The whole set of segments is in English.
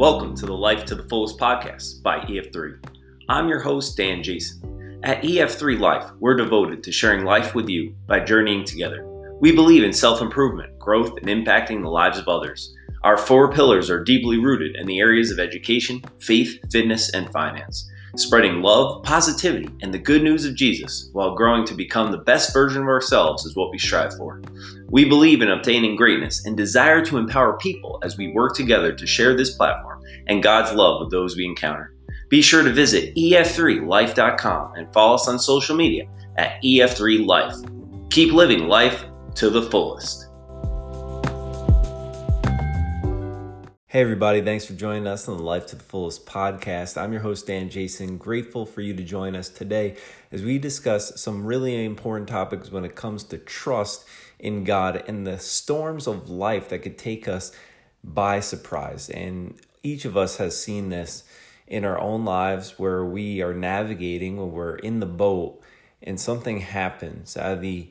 Welcome to the Life to the Fullest podcast by EF3. I'm your host, Dan Jason. At EF3 Life, we're devoted to sharing life with you by journeying together. We believe in self improvement, growth, and impacting the lives of others. Our four pillars are deeply rooted in the areas of education, faith, fitness, and finance spreading love, positivity, and the good news of Jesus while growing to become the best version of ourselves is what we strive for. We believe in obtaining greatness and desire to empower people as we work together to share this platform and God's love with those we encounter. Be sure to visit ef3life.com and follow us on social media at ef3life. Keep living life to the fullest. Hey, everybody, thanks for joining us on the Life to the Fullest podcast. I'm your host, Dan Jason. Grateful for you to join us today as we discuss some really important topics when it comes to trust in God and the storms of life that could take us by surprise. And each of us has seen this in our own lives where we are navigating, when we're in the boat, and something happens out of the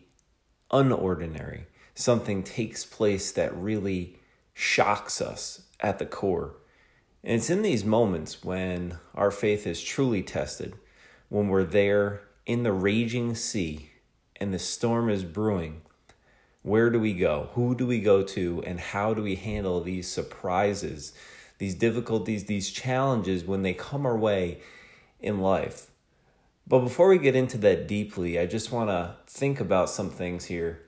unordinary. Something takes place that really shocks us at the core. And it's in these moments when our faith is truly tested, when we're there in the raging sea and the storm is brewing. Where do we go? Who do we go to? And how do we handle these surprises, these difficulties, these challenges when they come our way in life? But before we get into that deeply, I just want to think about some things here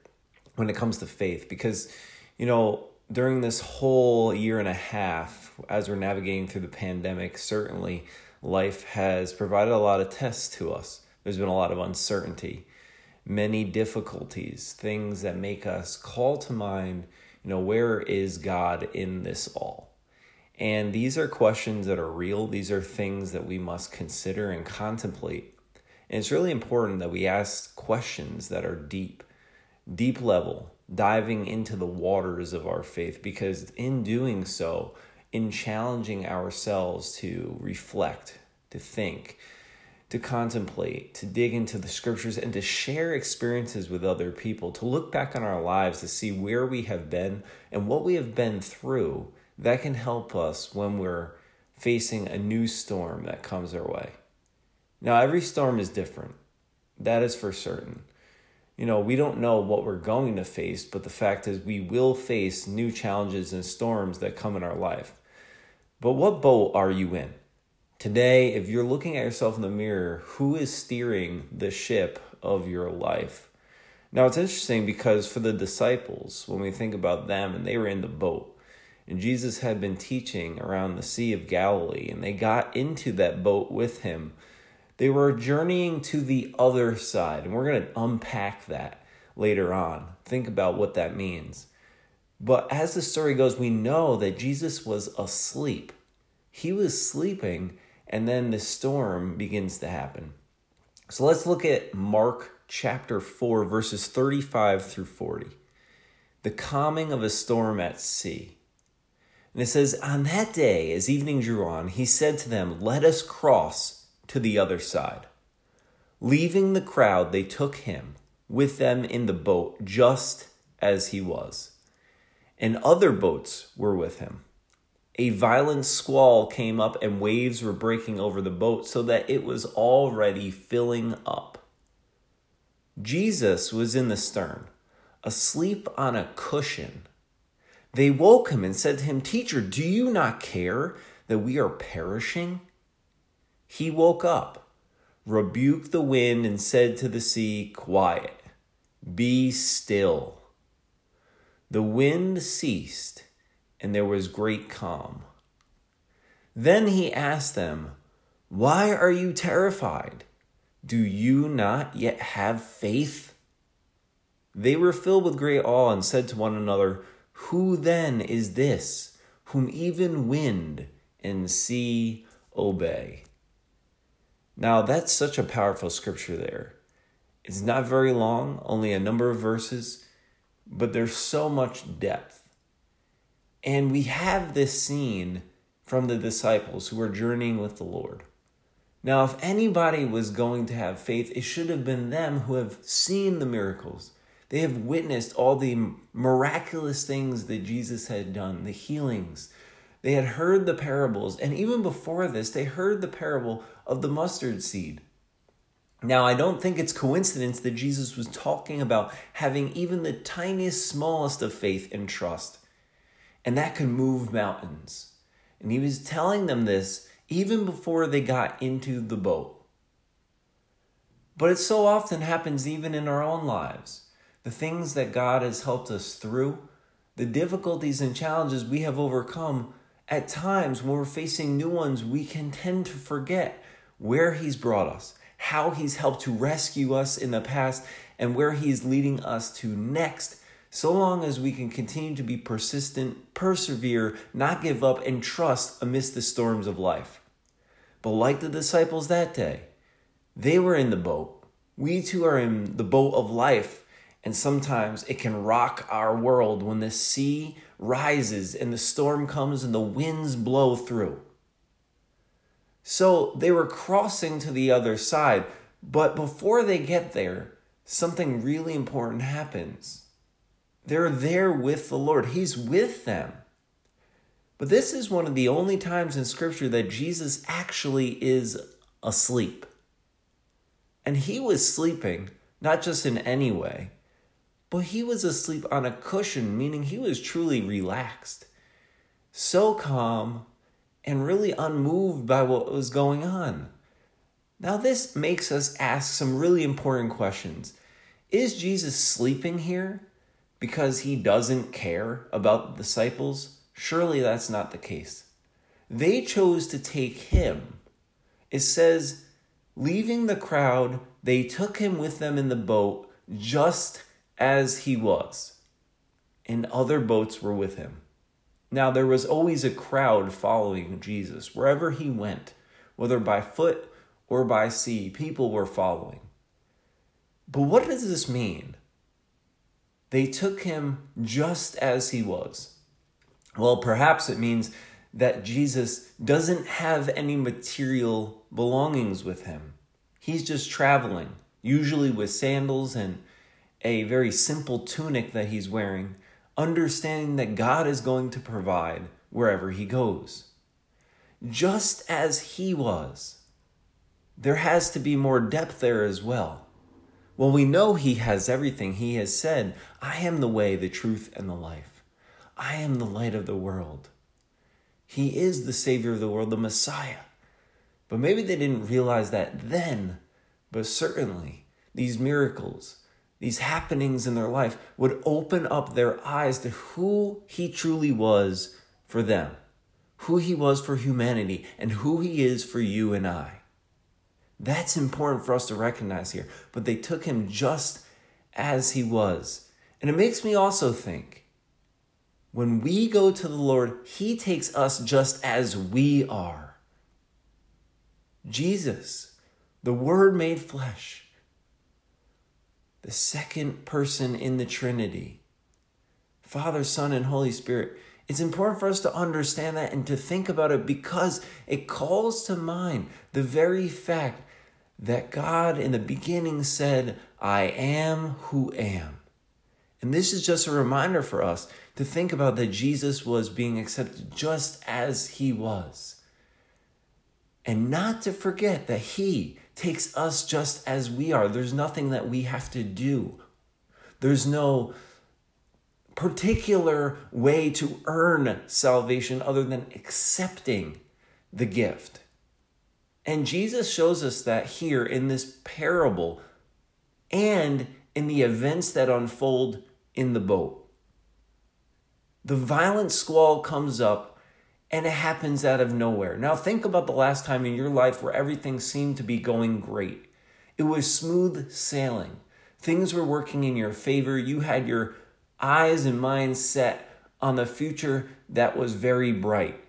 when it comes to faith because, you know, during this whole year and a half, as we're navigating through the pandemic, certainly life has provided a lot of tests to us. There's been a lot of uncertainty, many difficulties, things that make us call to mind, you know, where is God in this all? And these are questions that are real. These are things that we must consider and contemplate. And it's really important that we ask questions that are deep, deep level, diving into the waters of our faith because in doing so, in challenging ourselves to reflect, to think, to contemplate, to dig into the scriptures, and to share experiences with other people, to look back on our lives to see where we have been and what we have been through, that can help us when we're facing a new storm that comes our way. Now, every storm is different, that is for certain you know, we don't know what we're going to face, but the fact is we will face new challenges and storms that come in our life. But what boat are you in? Today, if you're looking at yourself in the mirror, who is steering the ship of your life? Now, it's interesting because for the disciples, when we think about them and they were in the boat, and Jesus had been teaching around the Sea of Galilee, and they got into that boat with him they were journeying to the other side, and we're going to unpack that later on. Think about what that means. But as the story goes, we know that Jesus was asleep. He was sleeping, and then the storm begins to happen. So let's look at Mark chapter 4, verses 35 through 40. The calming of a storm at sea. And it says, On that day, as evening drew on, he said to them, Let us cross to the other side. Leaving the crowd, they took him with them in the boat just as he was. And other boats were with him. A violent squall came up, and waves were breaking over the boat so that it was already filling up. Jesus was in the stern, asleep on a cushion. They woke him and said to him, Teacher, do you not care that we are perishing? He woke up, rebuked the wind, and said to the sea, Quiet, be still. The wind ceased, and there was great calm. Then he asked them, Why are you terrified? Do you not yet have faith? They were filled with great awe and said to one another, Who then is this, whom even wind and sea obey? Now, that's such a powerful scripture there. It's not very long, only a number of verses, but there's so much depth. And we have this scene from the disciples who are journeying with the Lord. Now, if anybody was going to have faith, it should have been them who have seen the miracles. They have witnessed all the miraculous things that Jesus had done, the healings, they had heard the parables, and even before this, they heard the parable of the mustard seed. Now, I don't think it's coincidence that Jesus was talking about having even the tiniest, smallest of faith and trust, and that could move mountains. And he was telling them this even before they got into the boat. But it so often happens even in our own lives. The things that God has helped us through, the difficulties and challenges we have overcome, at times when we're facing new ones, we can tend to forget where He's brought us how He's helped to rescue us in the past, and where He's leading us to next, so long as we can continue to be persistent, persevere, not give up, and trust amidst the storms of life. But like the disciples that day, they were in the boat. We too are in the boat of life, and sometimes it can rock our world when the sea rises and the storm comes and the winds blow through. So they were crossing to the other side, but before they get there, something really important happens. They're there with the Lord, He's with them. But this is one of the only times in Scripture that Jesus actually is asleep. And he was sleeping, not just in any way, but he was asleep on a cushion, meaning he was truly relaxed. So calm and really unmoved by what was going on. Now, this makes us ask some really important questions. Is Jesus sleeping here because he doesn't care about the disciples? Surely that's not the case. They chose to take him. It says, leaving the crowd, they took him with them in the boat just as he was, and other boats were with him. Now, there was always a crowd following Jesus. Wherever he went, whether by foot or by sea, people were following. But what does this mean? They took him just as he was. Well, perhaps it means that Jesus doesn't have any material belongings with him. He's just traveling, usually with sandals and a very simple tunic that he's wearing understanding that God is going to provide wherever he goes. Just as he was, there has to be more depth there as well. Well, we know he has everything. He has said, I am the way, the truth, and the life. I am the light of the world. He is the Savior of the world, the Messiah. But maybe they didn't realize that then, but certainly these miracles, these happenings in their life would open up their eyes to who he truly was for them, who he was for humanity, and who he is for you and I. That's important for us to recognize here. But they took him just as he was. And it makes me also think when we go to the Lord, he takes us just as we are. Jesus, the Word made flesh, the second person in the Trinity Father, Son, and Holy Spirit. It's important for us to understand that and to think about it because it calls to mind the very fact that God in the beginning said, I am who am. And this is just a reminder for us to think about that Jesus was being accepted just as he was. And not to forget that he takes us just as we are. There's nothing that we have to do. There's no particular way to earn salvation other than accepting the gift. And Jesus shows us that here in this parable and in the events that unfold in the boat. The violent squall comes up and it happens out of nowhere. Now, think about the last time in your life where everything seemed to be going great. It was smooth sailing. Things were working in your favor. You had your eyes and mind set on the future that was very bright.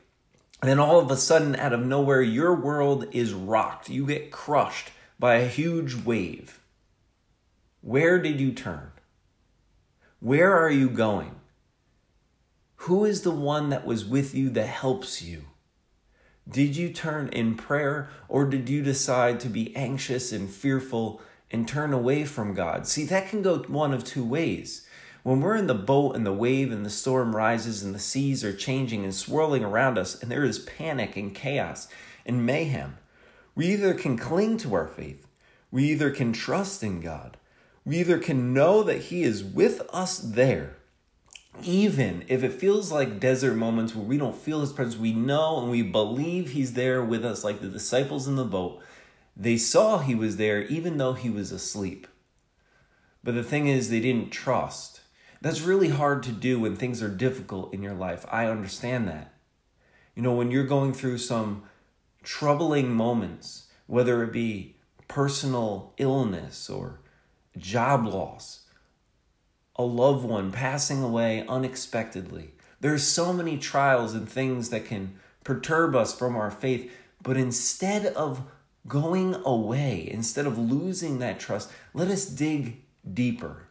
And then all of a sudden, out of nowhere, your world is rocked. You get crushed by a huge wave. Where did you turn? Where are you going? Who is the one that was with you that helps you? Did you turn in prayer or did you decide to be anxious and fearful and turn away from God? See, that can go one of two ways. When we're in the boat and the wave and the storm rises and the seas are changing and swirling around us and there is panic and chaos and mayhem, we either can cling to our faith, we either can trust in God, we either can know that He is with us there, even if it feels like desert moments where we don't feel His presence, we know and we believe He's there with us, like the disciples in the boat. They saw He was there even though He was asleep. But the thing is, they didn't trust. That's really hard to do when things are difficult in your life. I understand that. You know, when you're going through some troubling moments, whether it be personal illness or job loss, a loved one passing away unexpectedly. There's so many trials and things that can perturb us from our faith, but instead of going away, instead of losing that trust, let us dig deeper.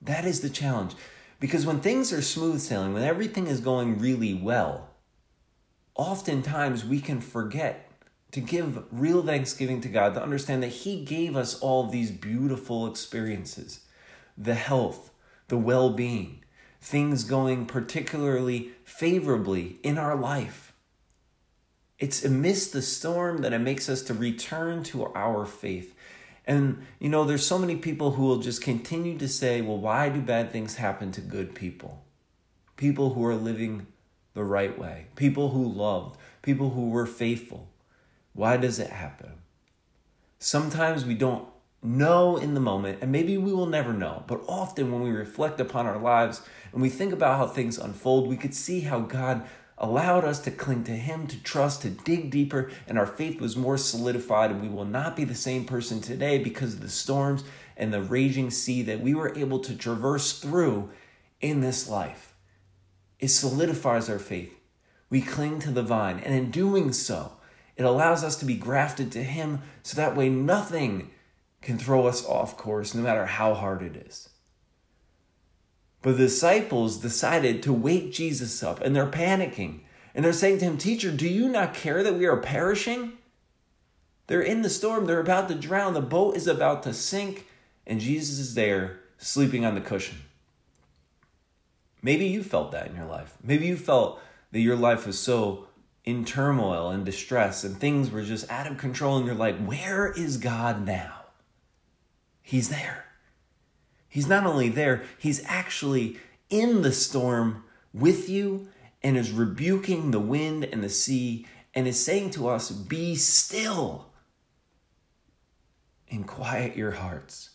That is the challenge. Because when things are smooth sailing, when everything is going really well, oftentimes we can forget to give real thanksgiving to God, to understand that He gave us all these beautiful experiences the health, the well being, things going particularly favorably in our life. It's amidst the storm that it makes us to return to our faith. And, you know, there's so many people who will just continue to say, well, why do bad things happen to good people? People who are living the right way, people who loved, people who were faithful. Why does it happen? Sometimes we don't know in the moment, and maybe we will never know, but often when we reflect upon our lives and we think about how things unfold, we could see how God allowed us to cling to Him, to trust, to dig deeper, and our faith was more solidified, and we will not be the same person today because of the storms and the raging sea that we were able to traverse through in this life. It solidifies our faith. We cling to the vine, and in doing so, it allows us to be grafted to Him so that way nothing can throw us off course, no matter how hard it is. But the disciples decided to wake Jesus up and they're panicking. And they're saying to him, Teacher, do you not care that we are perishing? They're in the storm, they're about to drown, the boat is about to sink, and Jesus is there sleeping on the cushion. Maybe you felt that in your life. Maybe you felt that your life was so in turmoil and distress and things were just out of control and you're like, where is God now? He's there. He's not only there, he's actually in the storm with you and is rebuking the wind and the sea and is saying to us, Be still and quiet your hearts.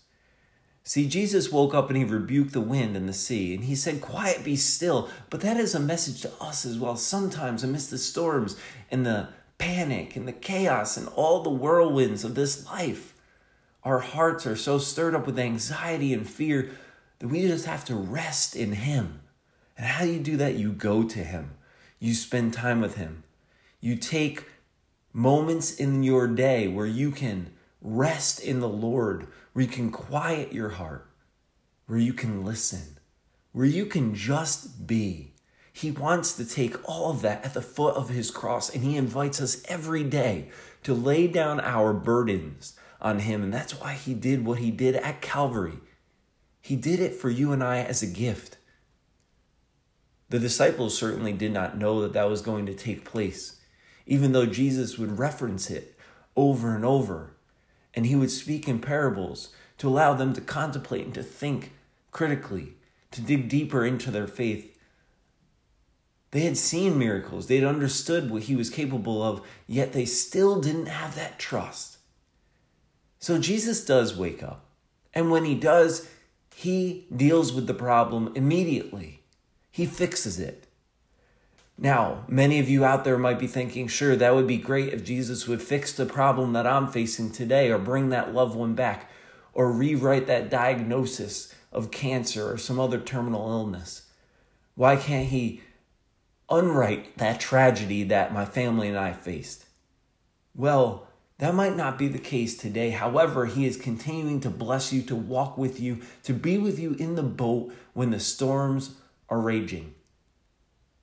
See, Jesus woke up and he rebuked the wind and the sea, and he said, Quiet, be still. But that is a message to us as well. Sometimes, amidst the storms and the panic and the chaos and all the whirlwinds of this life, our hearts are so stirred up with anxiety and fear that we just have to rest in him. And how do you do that? You go to him, you spend time with him, you take moments in your day where you can rest in the Lord where you can quiet your heart, where you can listen, where you can just be. He wants to take all of that at the foot of his cross, and he invites us every day to lay down our burdens on him. And that's why he did what he did at Calvary. He did it for you and I as a gift. The disciples certainly did not know that that was going to take place, even though Jesus would reference it over and over and he would speak in parables to allow them to contemplate and to think critically, to dig deeper into their faith. They had seen miracles, they had understood what he was capable of, yet they still didn't have that trust. So Jesus does wake up. And when he does, he deals with the problem immediately. He fixes it. Now, many of you out there might be thinking, sure, that would be great if Jesus would fix the problem that I'm facing today, or bring that loved one back, or rewrite that diagnosis of cancer or some other terminal illness. Why can't He unwrite that tragedy that my family and I faced? Well, that might not be the case today. However, He is continuing to bless you, to walk with you, to be with you in the boat when the storms are raging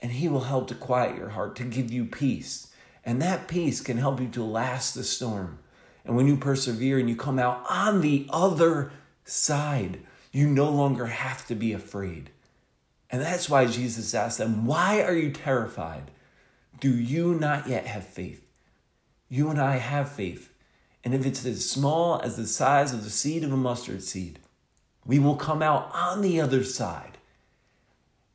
and He will help to quiet your heart, to give you peace. And that peace can help you to last the storm. And when you persevere and you come out on the other side, You no longer have to be afraid. And that's why Jesus asked them, Why are you terrified? Do you not yet have faith? You and I have faith. And if it's as small as the size of the seed of a mustard seed, we will come out on the other side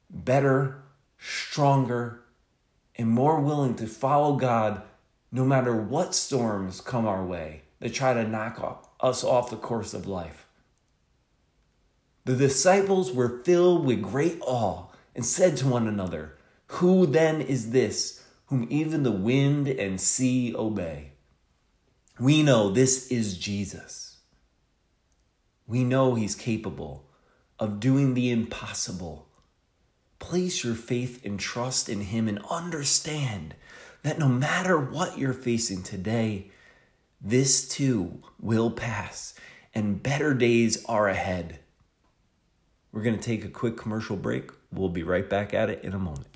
better, stronger, and more willing to follow God no matter what storms come our way that try to knock us off the course of life. The disciples were filled with great awe and said to one another, Who then is this whom even the wind and sea obey? We know this is Jesus. We know he's capable of doing the impossible. Place your faith and trust in him and understand that no matter what you're facing today, this too will pass and better days are ahead. We're going to take a quick commercial break. We'll be right back at it in a moment.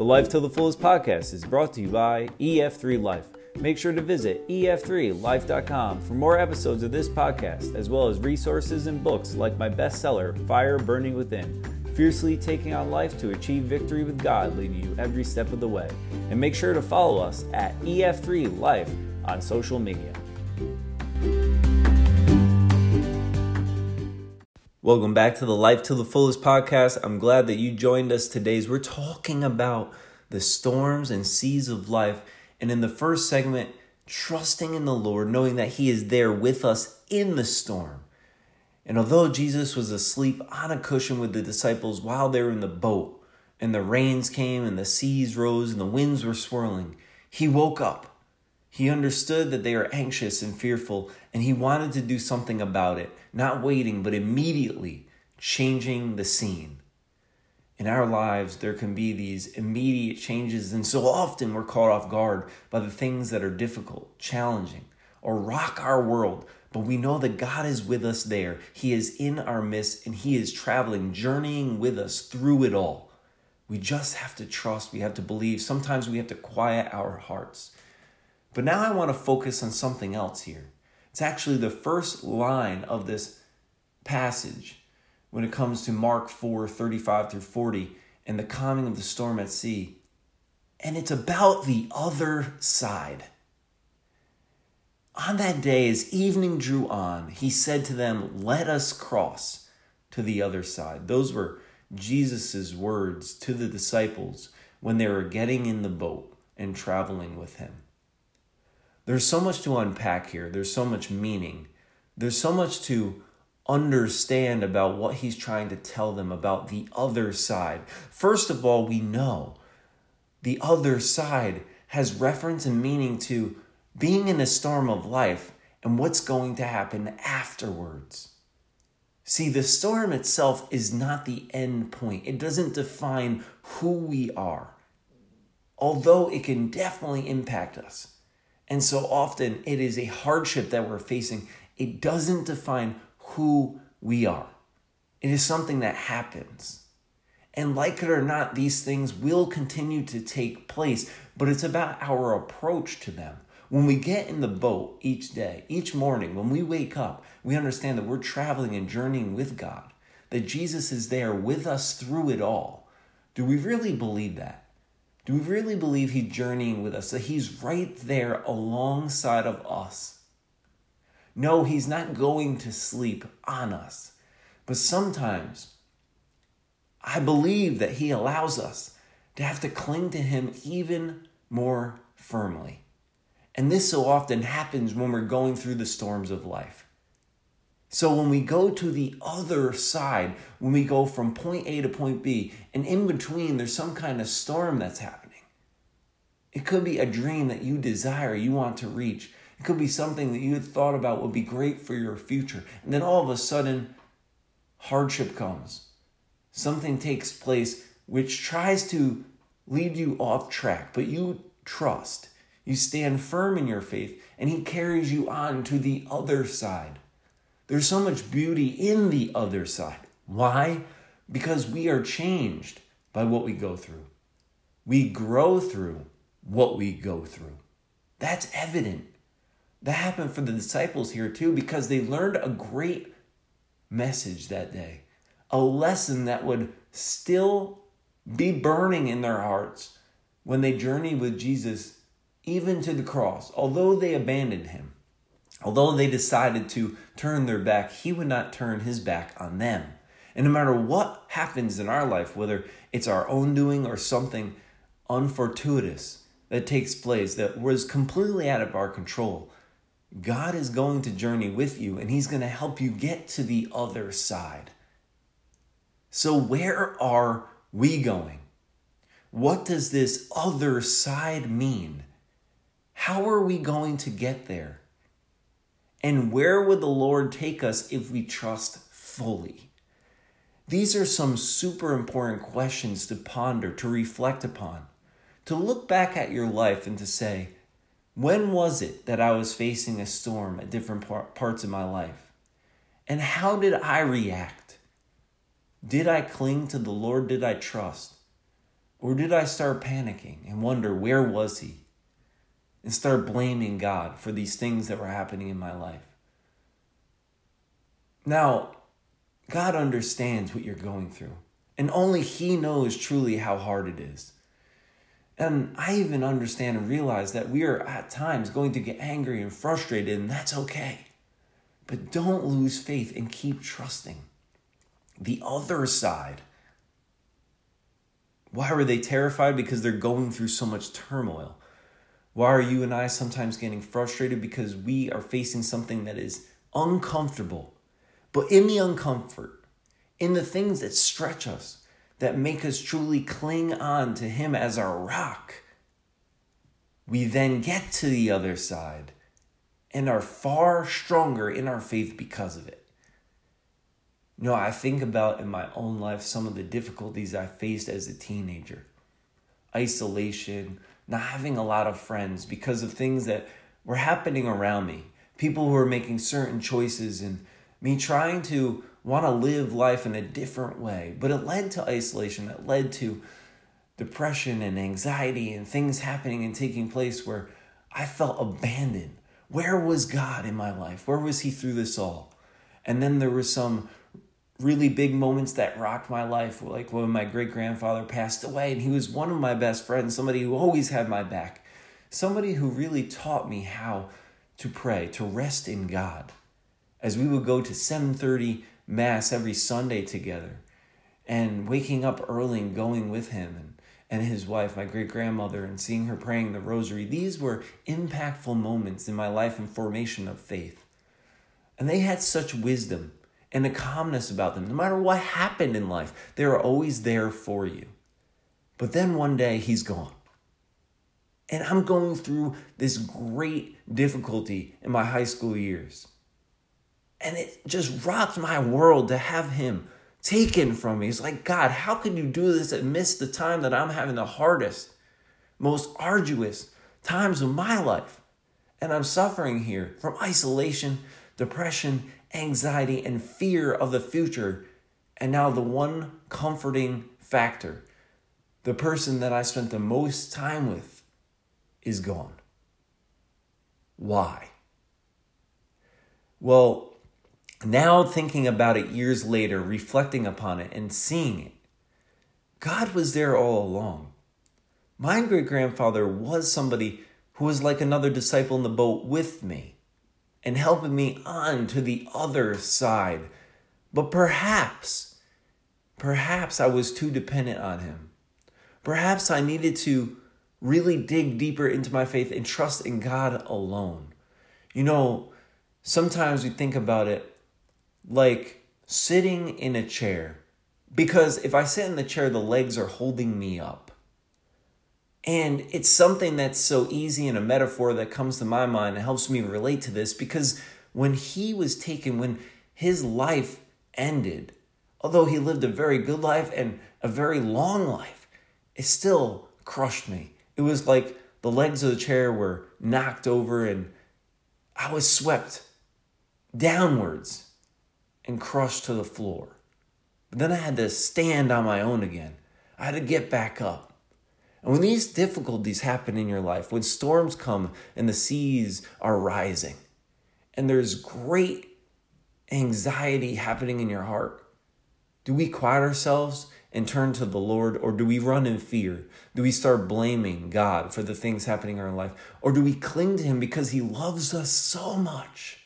The Life to the Fullest podcast is brought to you by EF3 Life. Make sure to visit ef3life.com for more episodes of this podcast, as well as resources and books like my bestseller, Fire Burning Within, fiercely taking on life to achieve victory with God, leading you every step of the way. And make sure to follow us at EF3 Life on social media. Welcome back to the Life to the Fullest podcast. I'm glad that you joined us today. We're talking about the storms and seas of life. And in the first segment, trusting in the Lord, knowing that He is there with us in the storm. And although Jesus was asleep on a cushion with the disciples while they were in the boat, and the rains came and the seas rose and the winds were swirling, he woke up he understood that they are anxious and fearful, and he wanted to do something about it, not waiting, but immediately changing the scene. In our lives, there can be these immediate changes, and so often we're caught off guard by the things that are difficult, challenging, or rock our world. But we know that God is with us there. He is in our midst, and He is traveling, journeying with us through it all. We just have to trust, we have to believe. Sometimes we have to quiet our hearts. But now I want to focus on something else here. It's actually the first line of this passage when it comes to Mark 4 35 through 40 and the calming of the storm at sea. And it's about the other side. On that day, as evening drew on, he said to them, Let us cross to the other side. Those were Jesus' words to the disciples when they were getting in the boat and traveling with him. There's so much to unpack here. There's so much meaning. There's so much to understand about what he's trying to tell them about the other side. First of all, we know the other side has reference and meaning to being in a storm of life and what's going to happen afterwards. See, the storm itself is not the end point, it doesn't define who we are, although it can definitely impact us. And so often it is a hardship that we're facing. It doesn't define who we are, it is something that happens. And like it or not, these things will continue to take place, but it's about our approach to them. When we get in the boat each day, each morning, when we wake up, we understand that we're traveling and journeying with God, that Jesus is there with us through it all. Do we really believe that? Do we really believe He's journeying with us, that He's right there alongside of us? No, He's not going to sleep on us. But sometimes I believe that He allows us to have to cling to Him even more firmly. And this so often happens when we're going through the storms of life. So when we go to the other side, when we go from point A to point B, and in between there's some kind of storm that's happening. It could be a dream that you desire, you want to reach. It could be something that you had thought about would be great for your future. And then all of a sudden, hardship comes. Something takes place which tries to lead you off track, but you trust. You stand firm in your faith, and He carries you on to the other side. There's so much beauty in the other side. Why? Because we are changed by what we go through. We grow through what we go through. That's evident. That happened for the disciples here too because they learned a great message that day, a lesson that would still be burning in their hearts when they journeyed with Jesus even to the cross. Although they abandoned him, although they decided to turn their back, he would not turn his back on them. And no matter what happens in our life, whether it's our own doing or something unfortuitous that takes place that was completely out of our control, God is going to journey with you and He's going to help you get to the other side. So, where are we going? What does this other side mean? How are we going to get there? And where would the Lord take us if we trust fully? These are some super important questions to ponder, to reflect upon, to look back at your life and to say, when was it that I was facing a storm at different parts of my life? And how did I react? Did I cling to the Lord? Did I trust? Or did I start panicking and wonder, where was He? And start blaming God for these things that were happening in my life. Now, God understands what you're going through, and only He knows truly how hard it is. And I even understand and realize that we are at times going to get angry and frustrated, and that's okay. But don't lose faith and keep trusting. The other side. Why were they terrified? Because they're going through so much turmoil. Why are you and I sometimes getting frustrated? Because we are facing something that is uncomfortable but in the uncomfort, in the things that stretch us, that make us truly cling on to Him as our rock, we then get to the other side and are far stronger in our faith because of it. You know, I think about in my own life some of the difficulties I faced as a teenager. Isolation, not having a lot of friends because of things that were happening around me, people who were making certain choices and me trying to want to live life in a different way. But it led to isolation, it led to depression and anxiety and things happening and taking place where I felt abandoned. Where was God in my life? Where was He through this all? And then there were some really big moments that rocked my life, like when my great grandfather passed away, and he was one of my best friends, somebody who always had my back, somebody who really taught me how to pray, to rest in God as we would go to 7:30 mass every Sunday together and waking up early and going with him and, and his wife, my great grandmother, and seeing her praying the rosary. These were impactful moments in my life and formation of faith. And they had such wisdom and a calmness about them. No matter what happened in life, they were always there for you. But then one day he's gone. And I'm going through this great difficulty in my high school years. And it just rocked my world to have him taken from me. It's like, God, how can you do this miss the time that I'm having the hardest, most arduous times of my life? And I'm suffering here from isolation, depression, anxiety, and fear of the future. And now the one comforting factor, the person that I spent the most time with, is gone. Why? Well, now thinking about it years later, reflecting upon it and seeing it, God was there all along. My great grandfather was somebody who was like another disciple in the boat with me and helping me on to the other side. But perhaps, perhaps I was too dependent on him. Perhaps I needed to really dig deeper into my faith and trust in God alone. You know, sometimes we think about it like sitting in a chair. Because if I sit in the chair, the legs are holding me up. And it's something that's so easy and a metaphor that comes to my mind and helps me relate to this because when he was taken, when his life ended, although he lived a very good life and a very long life, it still crushed me. It was like the legs of the chair were knocked over and I was swept downwards and crushed to the floor. But then I had to stand on my own again. I had to get back up. And when these difficulties happen in your life, when storms come and the seas are rising, and there's great anxiety happening in your heart, do we quiet ourselves and turn to the Lord, or do we run in fear? Do we start blaming God for the things happening in our life? Or do we cling to Him because He loves us so much?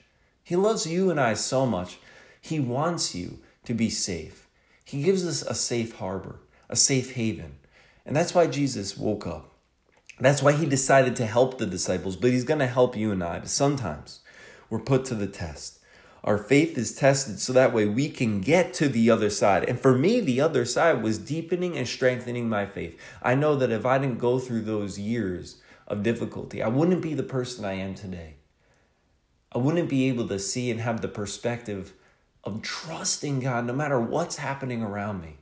He loves you and I so much. He wants you to be safe. He gives us a safe harbor, a safe haven. And that's why Jesus woke up. That's why he decided to help the disciples, but he's going to help you and I. But sometimes we're put to the test. Our faith is tested so that way we can get to the other side. And for me, the other side was deepening and strengthening my faith. I know that if I didn't go through those years of difficulty, I wouldn't be the person I am today. I wouldn't be able to see and have the perspective of trusting God no matter what's happening around me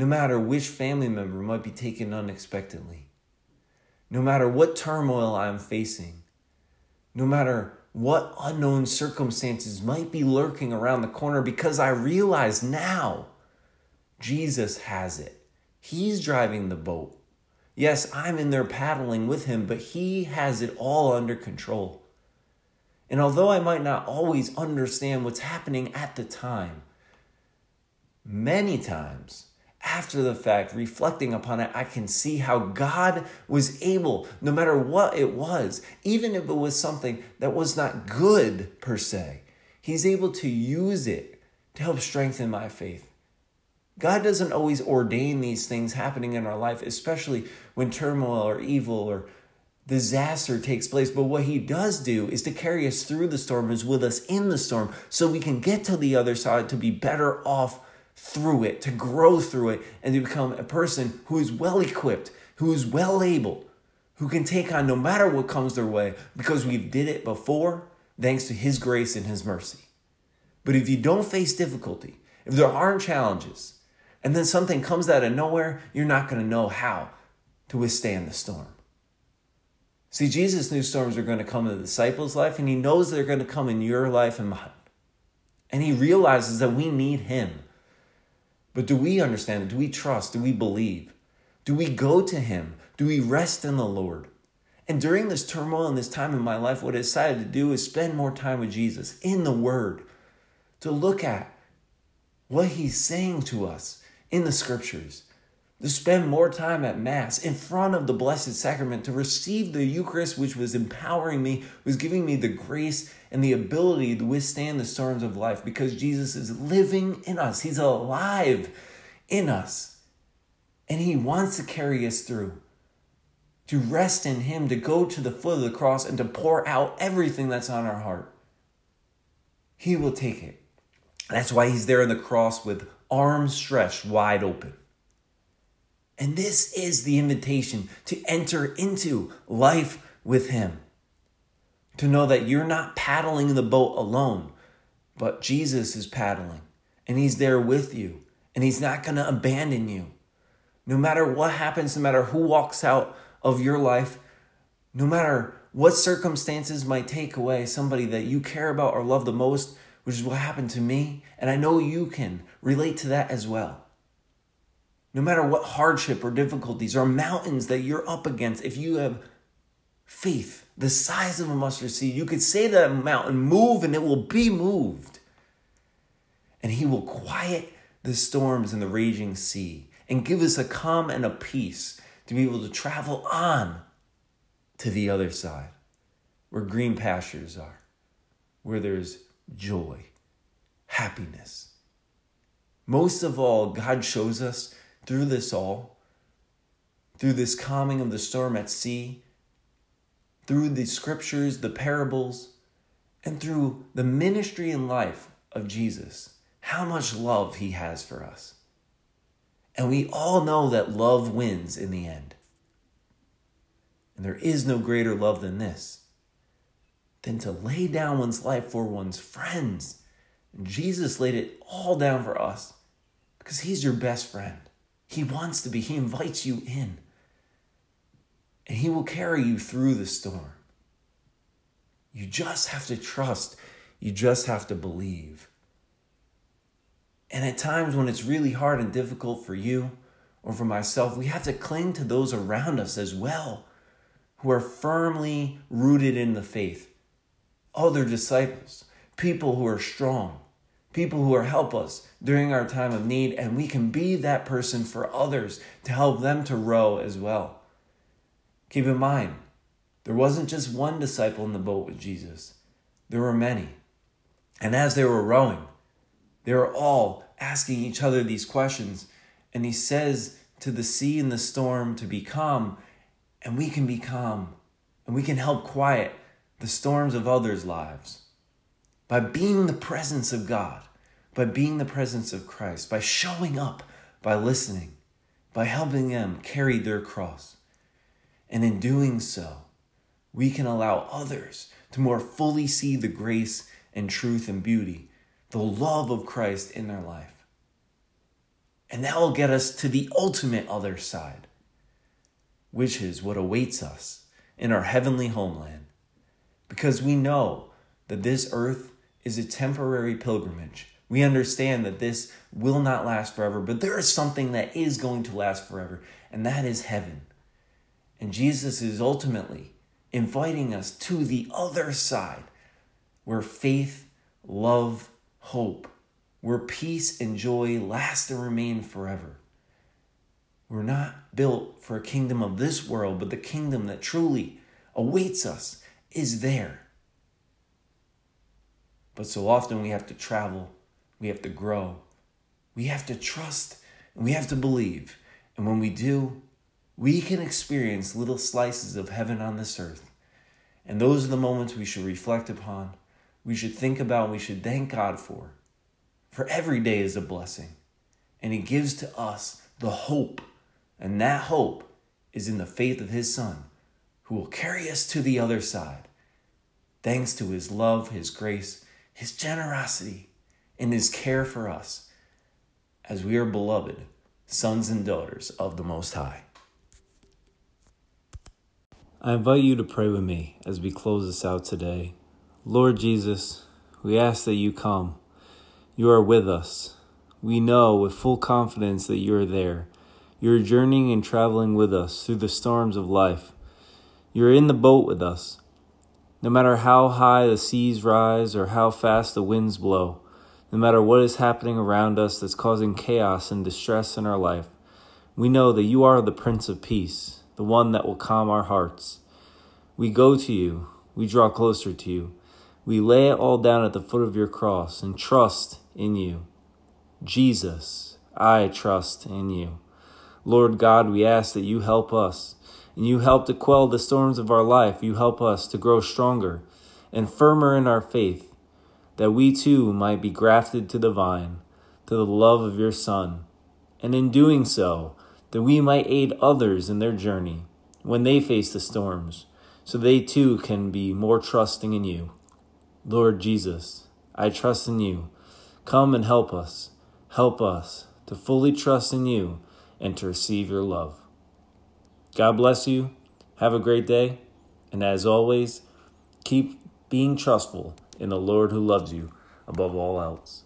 no matter which family member might be taken unexpectedly, no matter what turmoil I'm facing, no matter what unknown circumstances might be lurking around the corner, because I realize now Jesus has it. He's driving the boat. Yes, I'm in there paddling with him, but he has it all under control. And although I might not always understand what's happening at the time, many times after the fact, reflecting upon it, I can see how God was able, no matter what it was, even if it was something that was not good per se, He's able to use it to help strengthen my faith. God doesn't always ordain these things happening in our life, especially when turmoil or evil or disaster takes place. But what He does do is to carry us through the storm, is with us in the storm, so we can get to the other side to be better off through it, to grow through it, and to become a person who is well equipped, who is well able, who can take on no matter what comes their way because we've did it before thanks to his grace and his mercy. But if you don't face difficulty, if there aren't challenges, and then something comes out of nowhere, you're not going to know how to withstand the storm. See, Jesus knew storms were going to come in the disciples' life, and he knows they're going to come in your life and mine. And he realizes that we need him. But do we understand it? Do we trust? Do we believe? Do we go to Him? Do we rest in the Lord? And during this turmoil and this time in my life, what I decided to do is spend more time with Jesus in the Word, to look at what He's saying to us in the Scriptures, to spend more time at Mass in front of the Blessed Sacrament, to receive the Eucharist, which was empowering me, was giving me the grace and the ability to withstand the storms of life because Jesus is living in us. He's alive in us. And He wants to carry us through, to rest in Him, to go to the foot of the cross, and to pour out everything that's on our heart. He will take it. That's why He's there on the cross with arms stretched wide open. And this is the invitation to enter into life with Him. To know that you're not paddling the boat alone, but Jesus is paddling and He's there with you and He's not going to abandon you. No matter what happens, no matter who walks out of your life, no matter what circumstances might take away somebody that you care about or love the most, which is what happened to me, and I know you can relate to that as well. No matter what hardship or difficulties or mountains that you're up against, if you have faith the size of a mustard seed, you could say to that mountain, Move, and it will be moved. And He will quiet the storms and the raging sea and give us a calm and a peace to be able to travel on to the other side where green pastures are, where there's joy, happiness. Most of all, God shows us through this all, through this calming of the storm at sea, through the scriptures, the parables, and through the ministry and life of Jesus, how much love he has for us. And we all know that love wins in the end. And there is no greater love than this than to lay down one's life for one's friends. And Jesus laid it all down for us because he's your best friend. He wants to be, He invites you in. And He will carry you through the storm. You just have to trust, you just have to believe. And at times when it's really hard and difficult for you or for myself, we have to cling to those around us as well who are firmly rooted in the faith. Other disciples, people who are strong, people who are help us during our time of need, and we can be that person for others to help them to row as well. Keep in mind, there wasn't just one disciple in the boat with Jesus, there were many. And as they were rowing, they were all asking each other these questions. And he says to the sea and the storm to be calm, and we can be calm, and we can help quiet the storms of others' lives by being the presence of God, by being the presence of Christ, by showing up, by listening, by helping them carry their cross. And in doing so, we can allow others to more fully see the grace and truth and beauty, the love of Christ in their life. And that will get us to the ultimate other side, which is what awaits us in our heavenly homeland. Because we know that this earth is a temporary pilgrimage. We understand that this will not last forever, but there is something that is going to last forever, and that is heaven. And Jesus is ultimately inviting us to the other side where faith, love, hope, where peace and joy last and remain forever. We're not built for a kingdom of this world, but the kingdom that truly awaits us is there. But so often we have to travel, we have to grow, we have to trust, and we have to believe. And when we do, we can experience little slices of heaven on this earth. And those are the moments we should reflect upon, we should think about, we should thank God for. For every day is a blessing. And He gives to us the hope. And that hope is in the faith of His Son, who will carry us to the other side. Thanks to His love, His grace, His generosity, and His care for us, as we are beloved sons and daughters of the Most High. I invite you to pray with me as we close this out today. Lord Jesus, we ask that you come. You are with us. We know with full confidence that you are there. You are journeying and traveling with us through the storms of life. You are in the boat with us. No matter how high the seas rise or how fast the winds blow, no matter what is happening around us that's causing chaos and distress in our life, we know that you are the Prince of Peace the one that will calm our hearts. We go to you, we draw closer to you. We lay it all down at the foot of your cross and trust in you. Jesus, I trust in you. Lord God, we ask that you help us and you help to quell the storms of our life. You help us to grow stronger and firmer in our faith, that we too might be grafted to the vine, to the love of your Son, and in doing so, that we might aid others in their journey when they face the storms, so they too can be more trusting in you. Lord Jesus, I trust in you. Come and help us. Help us to fully trust in you and to receive your love. God bless you. Have a great day. And as always, keep being trustful in the Lord who loves you above all else.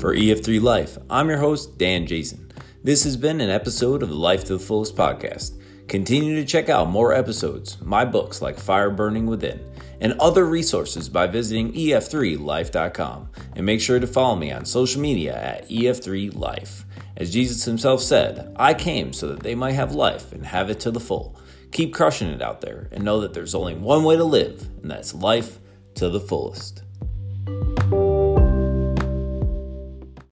For EF3 Life, I'm your host, Dan Jason. This has been an episode of the Life to the Fullest podcast. Continue to check out more episodes, my books like Fire Burning Within, and other resources by visiting ef3life.com. And make sure to follow me on social media at ef3life. As Jesus himself said, I came so that they might have life and have it to the full. Keep crushing it out there and know that there's only one way to live, and that's life to the fullest.